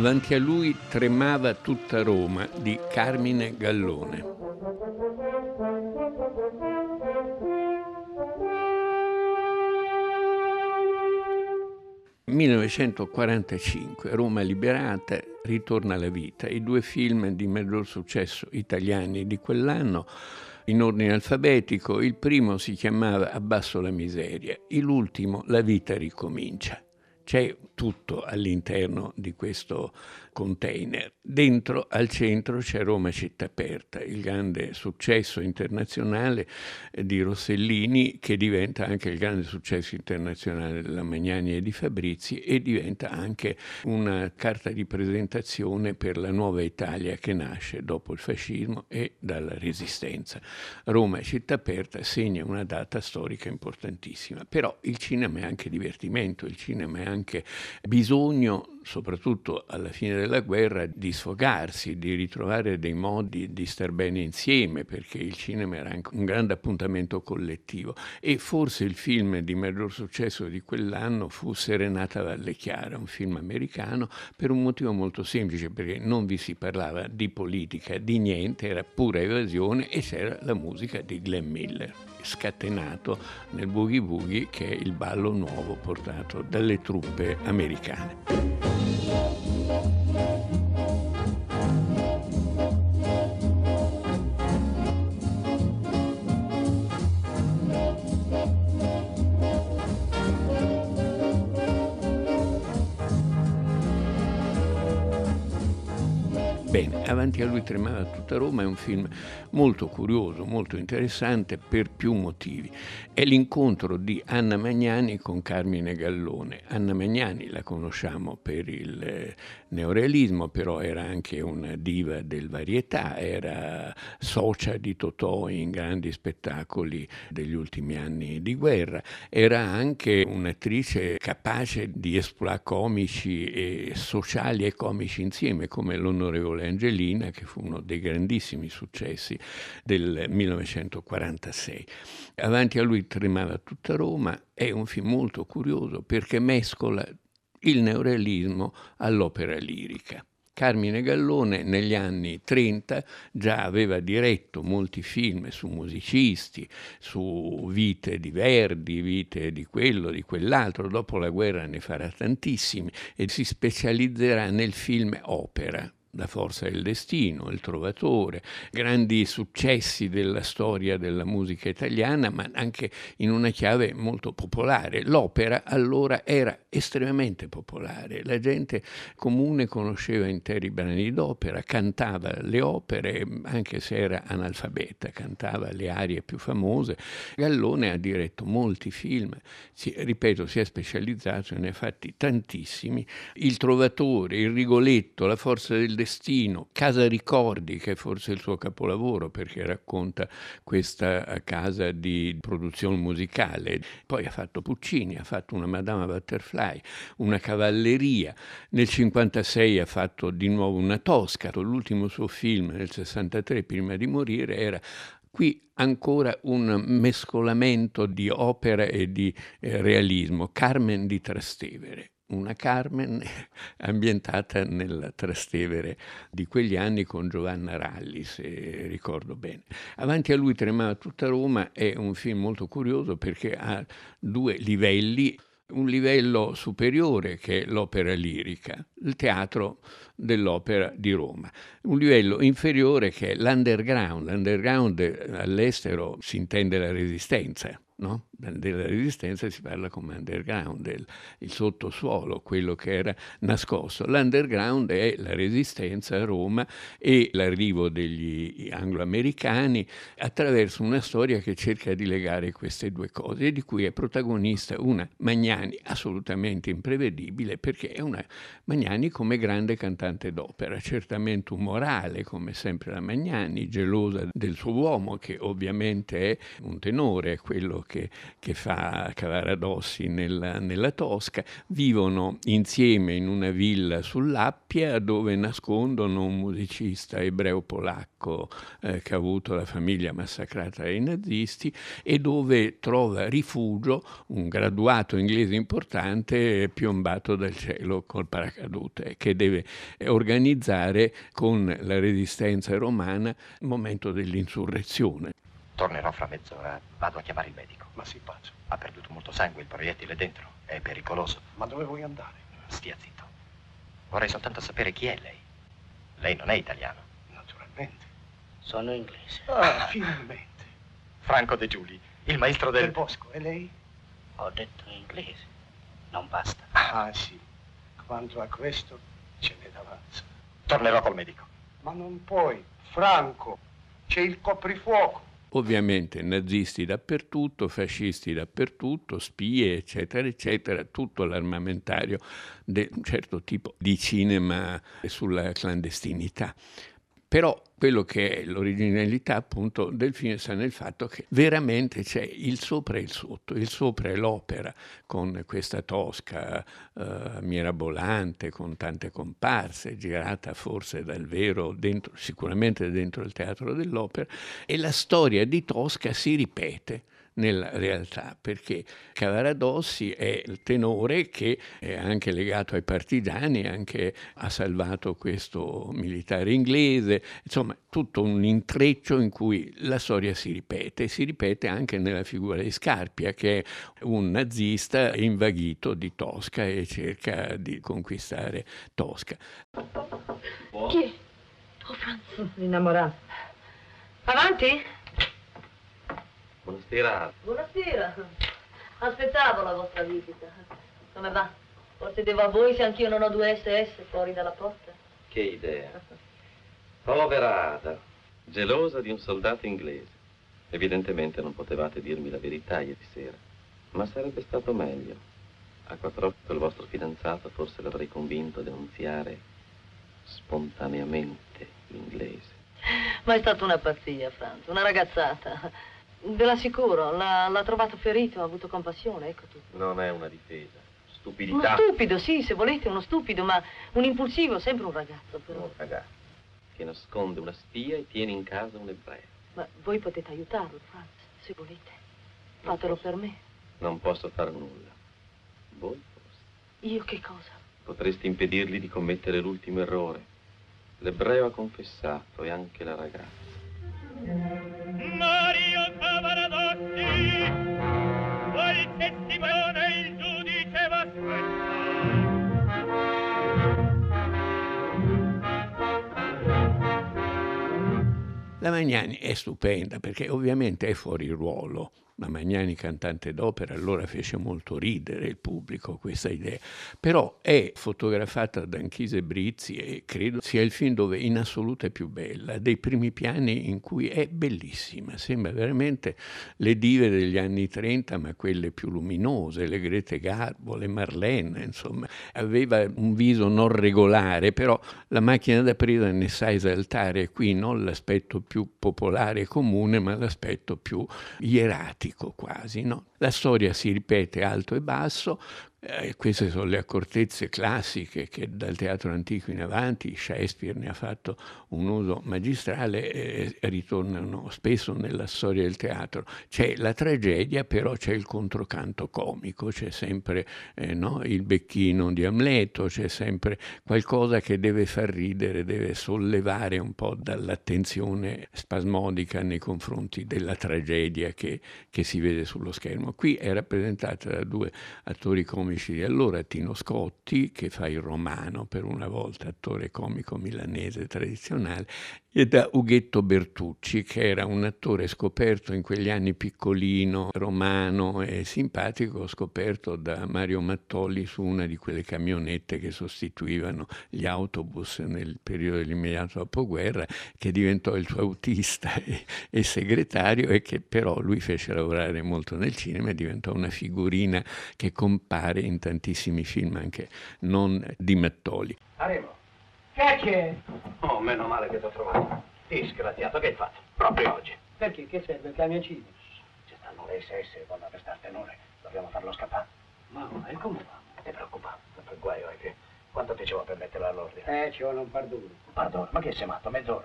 Avanti a lui tremava tutta Roma di Carmine Gallone. 1945, Roma liberata, ritorna alla vita. I due film di maggior successo italiani di quell'anno in ordine alfabetico, il primo si chiamava Abbasso la miseria, l'ultimo La vita ricomincia. C'è tutto all'interno di questo container. Dentro, al centro, c'è Roma città aperta, il grande successo internazionale eh, di Rossellini che diventa anche il grande successo internazionale della Magnani e di Fabrizi e diventa anche una carta di presentazione per la nuova Italia che nasce dopo il fascismo e dalla resistenza. Roma città aperta segna una data storica importantissima, però il cinema è anche divertimento, il cinema è anche bisogno soprattutto alla fine della guerra, di sfogarsi, di ritrovare dei modi di star bene insieme, perché il cinema era anche un grande appuntamento collettivo. E forse il film di maggior successo di quell'anno fu Serenata Valle Chiara, un film americano, per un motivo molto semplice, perché non vi si parlava di politica, di niente, era pura evasione e c'era la musica di Glenn Miller scatenato nel boogie boogie che è il ballo nuovo portato dalle truppe americane. Bene, avanti a lui tremava tutta Roma è un film molto curioso, molto interessante per più motivi. È l'incontro di Anna Magnani con Carmine Gallone. Anna Magnani la conosciamo per il eh, neorealismo, però era anche una diva del varietà, era socia di Totò in grandi spettacoli degli ultimi anni di guerra, era anche un'attrice capace di esploit comici e sociali e comici insieme, come l'onorevole Angelina, che fu uno dei grandissimi successi del 1946. Avanti a lui tremava tutta Roma, è un film molto curioso perché mescola il neorealismo all'opera lirica. Carmine Gallone negli anni 30 già aveva diretto molti film su musicisti, su vite di Verdi, vite di quello, di quell'altro, dopo la guerra ne farà tantissimi e si specializzerà nel film opera, la forza del destino, Il Trovatore, grandi successi della storia della musica italiana, ma anche in una chiave molto popolare. L'opera allora era estremamente popolare, la gente comune conosceva interi brani d'opera, cantava le opere, anche se era analfabeta, cantava le arie più famose. Gallone ha diretto molti film, si, ripeto, si è specializzato e ne ha fatti tantissimi. Il Trovatore, Il Rigoletto, La forza del destino, Casa Ricordi, che è forse il suo capolavoro perché racconta questa casa di produzione musicale. Poi ha fatto Puccini, ha fatto una Madama Butterfly, una cavalleria. Nel 1956 ha fatto di nuovo una Tosca. L'ultimo suo film nel 63 prima di morire era Qui ancora un mescolamento di opera e di eh, realismo. Carmen di Trastevere una Carmen ambientata nel Trastevere di quegli anni con Giovanna Ralli, se ricordo bene. Avanti a lui tremava tutta Roma è un film molto curioso perché ha due livelli un livello superiore che è l'opera lirica, il teatro dell'opera di Roma, un livello inferiore che è l'underground. L'underground all'estero si intende la resistenza, no? della resistenza si parla come underground, il, il, sottosuolo, quello che era nascosto. L'underground è la resistenza a Roma e l'arrivo degli angloamericani attraverso una storia che cerca di legare queste due cose di cui è protagonista una Magnani assolutamente imprevedibile perché è una Magnani come grande cantante d'opera, certamente umorale come sempre la Magnani, gelosa del suo uomo che ovviamente è un tenore, quello che, che fa Cavaradossi nella, nella Tosca, vivono insieme in una villa sull'Appia dove nascondono un musicista ebreo-polacco eh, che ha avuto la famiglia massacrata dai nazisti e dove trova rifugio un graduato inglese importante piombato dal cielo col paracadute che deve organizzare con la resistenza romana il momento dell'insurrezione. Tornerò fra mezz'ora, vado a chiamare il medico. Ma si faccia. Ha perduto molto sangue, il proiettile dentro, è pericoloso. Ma dove vuoi andare? Stia zitto. Vorrei soltanto sapere chi è lei. Lei non è italiano. Naturalmente. Sono inglese. Ah, finalmente. Franco De Giuli, il maestro del... Del Bosco, e lei? Ho detto inglese. Non basta. Ah, sì. Quanto a questo, ce n'è d'avanza. Tornerò col medico. Ma non puoi. Franco, c'è il coprifuoco. Ovviamente nazisti dappertutto, fascisti dappertutto, spie, eccetera, eccetera, tutto l'armamentario di un certo tipo di cinema sulla clandestinità. Però quello che è l'originalità appunto del film sta nel fatto che veramente c'è il sopra e il sotto, il sopra è l'opera con questa tosca eh, mirabolante, con tante comparse, girata forse dal vero, dentro, sicuramente dentro il teatro dell'opera, e la storia di Tosca si ripete nella realtà, perché Cavaradossi è il tenore che è anche legato ai partigiani, anche ha salvato questo militare inglese, insomma tutto un intreccio in cui la storia si ripete, si ripete anche nella figura di Scarpia, che è un nazista invaghito di Tosca e cerca di conquistare Tosca. Chi? Oh, Franz. Innamorato. Avanti? Buonasera. Buonasera. Aspettavo la vostra visita. Come va? Forse devo a voi se anch'io non ho due SS fuori dalla porta? Che idea. Povera Ada, gelosa di un soldato inglese. Evidentemente non potevate dirmi la verità ieri sera, ma sarebbe stato meglio. A quattro occhi col vostro fidanzato forse l'avrei convinto a denunziare spontaneamente l'inglese. Ma è stata una pazzia, Franz, una ragazzata. Ve l'assicuro, l'ha, l'ha trovato ferito, ha avuto compassione, ecco tutto. Non è una difesa. Uno Stupidità. stupido, sì, se volete, uno stupido, ma un impulsivo, sempre un ragazzo, però. Un ragazzo che nasconde una spia e tiene in casa un ebreo. Ma voi potete aiutarlo, Franz, se volete. Fatelo per me. Non posso fare nulla. Voi forse. Io che cosa? Potreste impedirgli di commettere l'ultimo errore. L'ebreo ha confessato e anche la ragazza. Magnani è stupenda perché ovviamente è fuori ruolo. La Magnani cantante d'opera allora fece molto ridere il pubblico questa idea, però è fotografata da Anchise Brizzi e credo sia il film dove in assoluto è più bella, dei primi piani in cui è bellissima, sembra veramente le dive degli anni 30 ma quelle più luminose, le Grete Garbo, le Marlene, insomma, aveva un viso non regolare, però la macchina da presa ne sa esaltare. Qui non l'aspetto più popolare e comune ma l'aspetto più ieratico quasi. No? La storia si ripete alto e basso, eh, queste sono le accortezze classiche che dal teatro antico in avanti Shakespeare ne ha fatto un uso magistrale e ritornano spesso nella storia del teatro. C'è la tragedia, però c'è il controcanto comico, c'è sempre eh, no, il becchino di Amleto, c'è sempre qualcosa che deve far ridere, deve sollevare un po' dall'attenzione spasmodica nei confronti della tragedia che, che si vede sullo schermo. Qui è rappresentata da due attori comici comici di allora, Tino Scotti, che fa il romano per una volta, attore comico milanese tradizionale, e da Ughetto Bertucci, che era un attore scoperto in quegli anni piccolino, romano e simpatico, scoperto da Mario Mattoli su una di quelle camionette che sostituivano gli autobus nel periodo dell'immediato dopoguerra, che diventò il suo autista e, e segretario e che però lui fece lavorare molto nel cinema e diventò una figurina che compare in tantissimi film anche non di Mattoli. Arrivo. Che c'è? Oh, meno male che ti ho trovato. Disgraziato, che hai fatto? Proprio oggi. Perché? Che serve? Che la mia cina? C'è sta Hanno le SS con la pestarte noi. Dobbiamo farlo scappare. Ma e come fa? Ti preoccupare, sempre il guaio è che... Quanto ti ci vuole per metterla all'ordine? Eh, ci vuole un perdono. Pardon, ma che sei matto? Mezz'ora?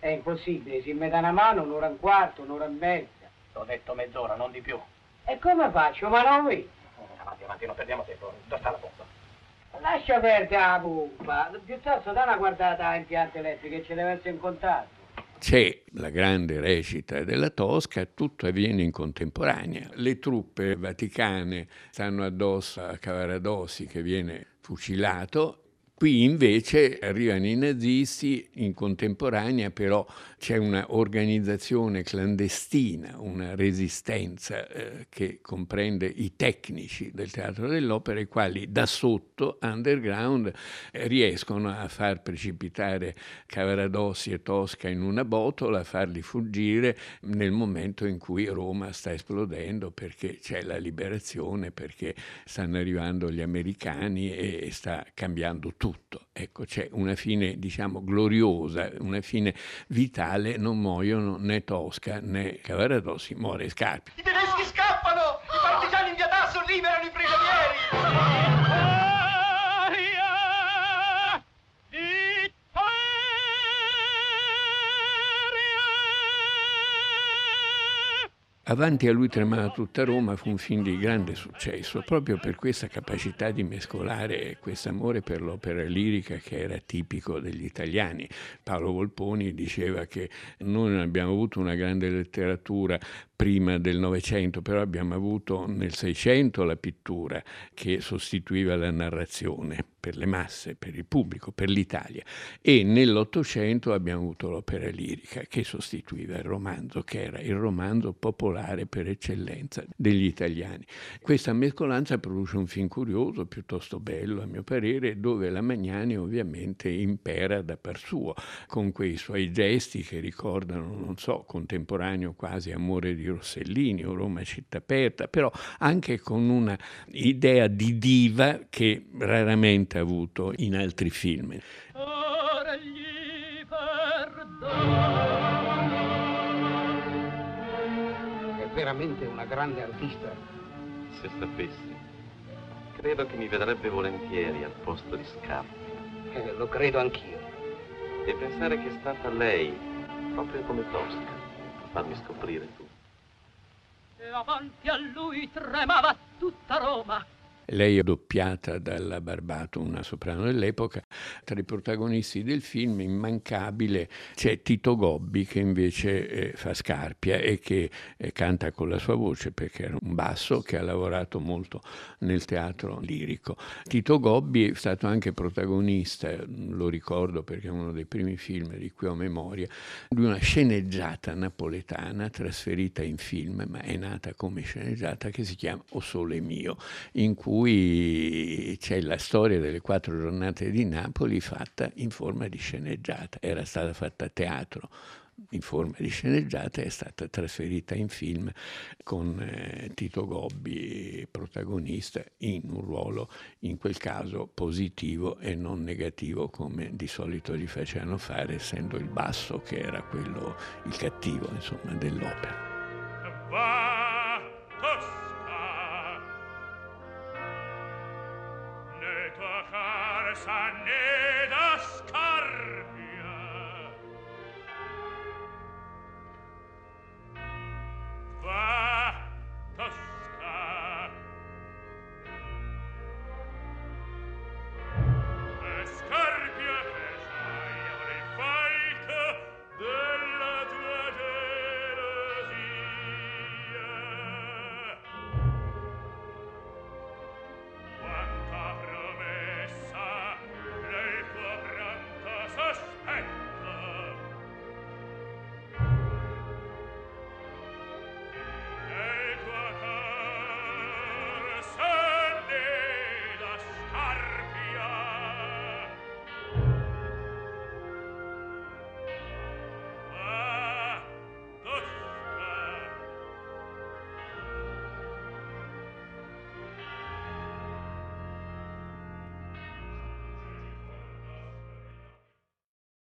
È impossibile, si mette una mano, un'ora e un quarto, un'ora e mezza. T'ho detto mezz'ora, non di più. E come faccio? Ma non vi? Avanti, avanti, non perdiamo tempo. Dove sta la pompa? Lascia perdere la pompa. Piuttosto da una guardata a impianti elettrici che ci deve essere in contatto. C'è la grande recita della Tosca, tutto avviene in contemporanea. Le truppe vaticane stanno addosso a Cavaradossi che viene fucilato. Qui invece arrivano i nazisti in contemporanea, però c'è un'organizzazione clandestina, una resistenza eh, che comprende i tecnici del teatro dell'opera, i quali da sotto, underground, eh, riescono a far precipitare Cavaradossi e Tosca in una botola, a farli fuggire nel momento in cui Roma sta esplodendo perché c'è la liberazione, perché stanno arrivando gli americani e sta cambiando tutto. Ecco, c'è una fine, diciamo, gloriosa, una fine vitale, non muoiono né Tosca né Cavaradossi, muore Scarpi. Avanti a lui tremava tutta Roma fu un film di grande successo, proprio per questa capacità di mescolare questo amore per l'opera lirica che era tipico degli italiani. Paolo Volponi diceva che noi non abbiamo avuto una grande letteratura prima del Novecento, però abbiamo avuto nel Seicento la pittura che sostituiva la narrazione per le masse, per il pubblico, per l'Italia e nell'Ottocento abbiamo avuto l'opera lirica che sostituiva il romanzo, che era il romanzo popolare per eccellenza degli italiani. Questa mescolanza produce un film curioso, piuttosto bello a mio parere, dove la Magnani ovviamente impera da par suo, con quei suoi gesti che ricordano, non so, contemporaneo quasi amore di Rossellini o Roma città aperta, però anche con una idea di diva che raramente ha avuto in altri film. Ora gli perdono. È veramente una grande artista. Se sapessi, credo che mi vedrebbe volentieri al posto di Scarpa. Eh, lo credo anch'io. E pensare che è stata lei, proprio come Tosca, a farmi scoprire tutto. E avanti a lui tremava tutta Roma. Lei è doppiata dalla Barbato, una soprano dell'epoca. Tra i protagonisti del film, immancabile, c'è Tito Gobbi che invece eh, fa Scarpia e che eh, canta con la sua voce perché era un basso che ha lavorato molto nel teatro lirico. Tito Gobbi è stato anche protagonista, lo ricordo perché è uno dei primi film di cui ho memoria, di una sceneggiata napoletana trasferita in film, ma è nata come sceneggiata che si chiama O Sole Mio, in cui c'è la storia delle quattro giornate di Napoli fatta in forma di sceneggiata. Era stata fatta a teatro in forma di sceneggiata è stata trasferita in film con eh, Tito Gobbi protagonista in un ruolo in quel caso positivo e non negativo come di solito gli facevano fare essendo il basso che era quello il cattivo insomma dell'opera.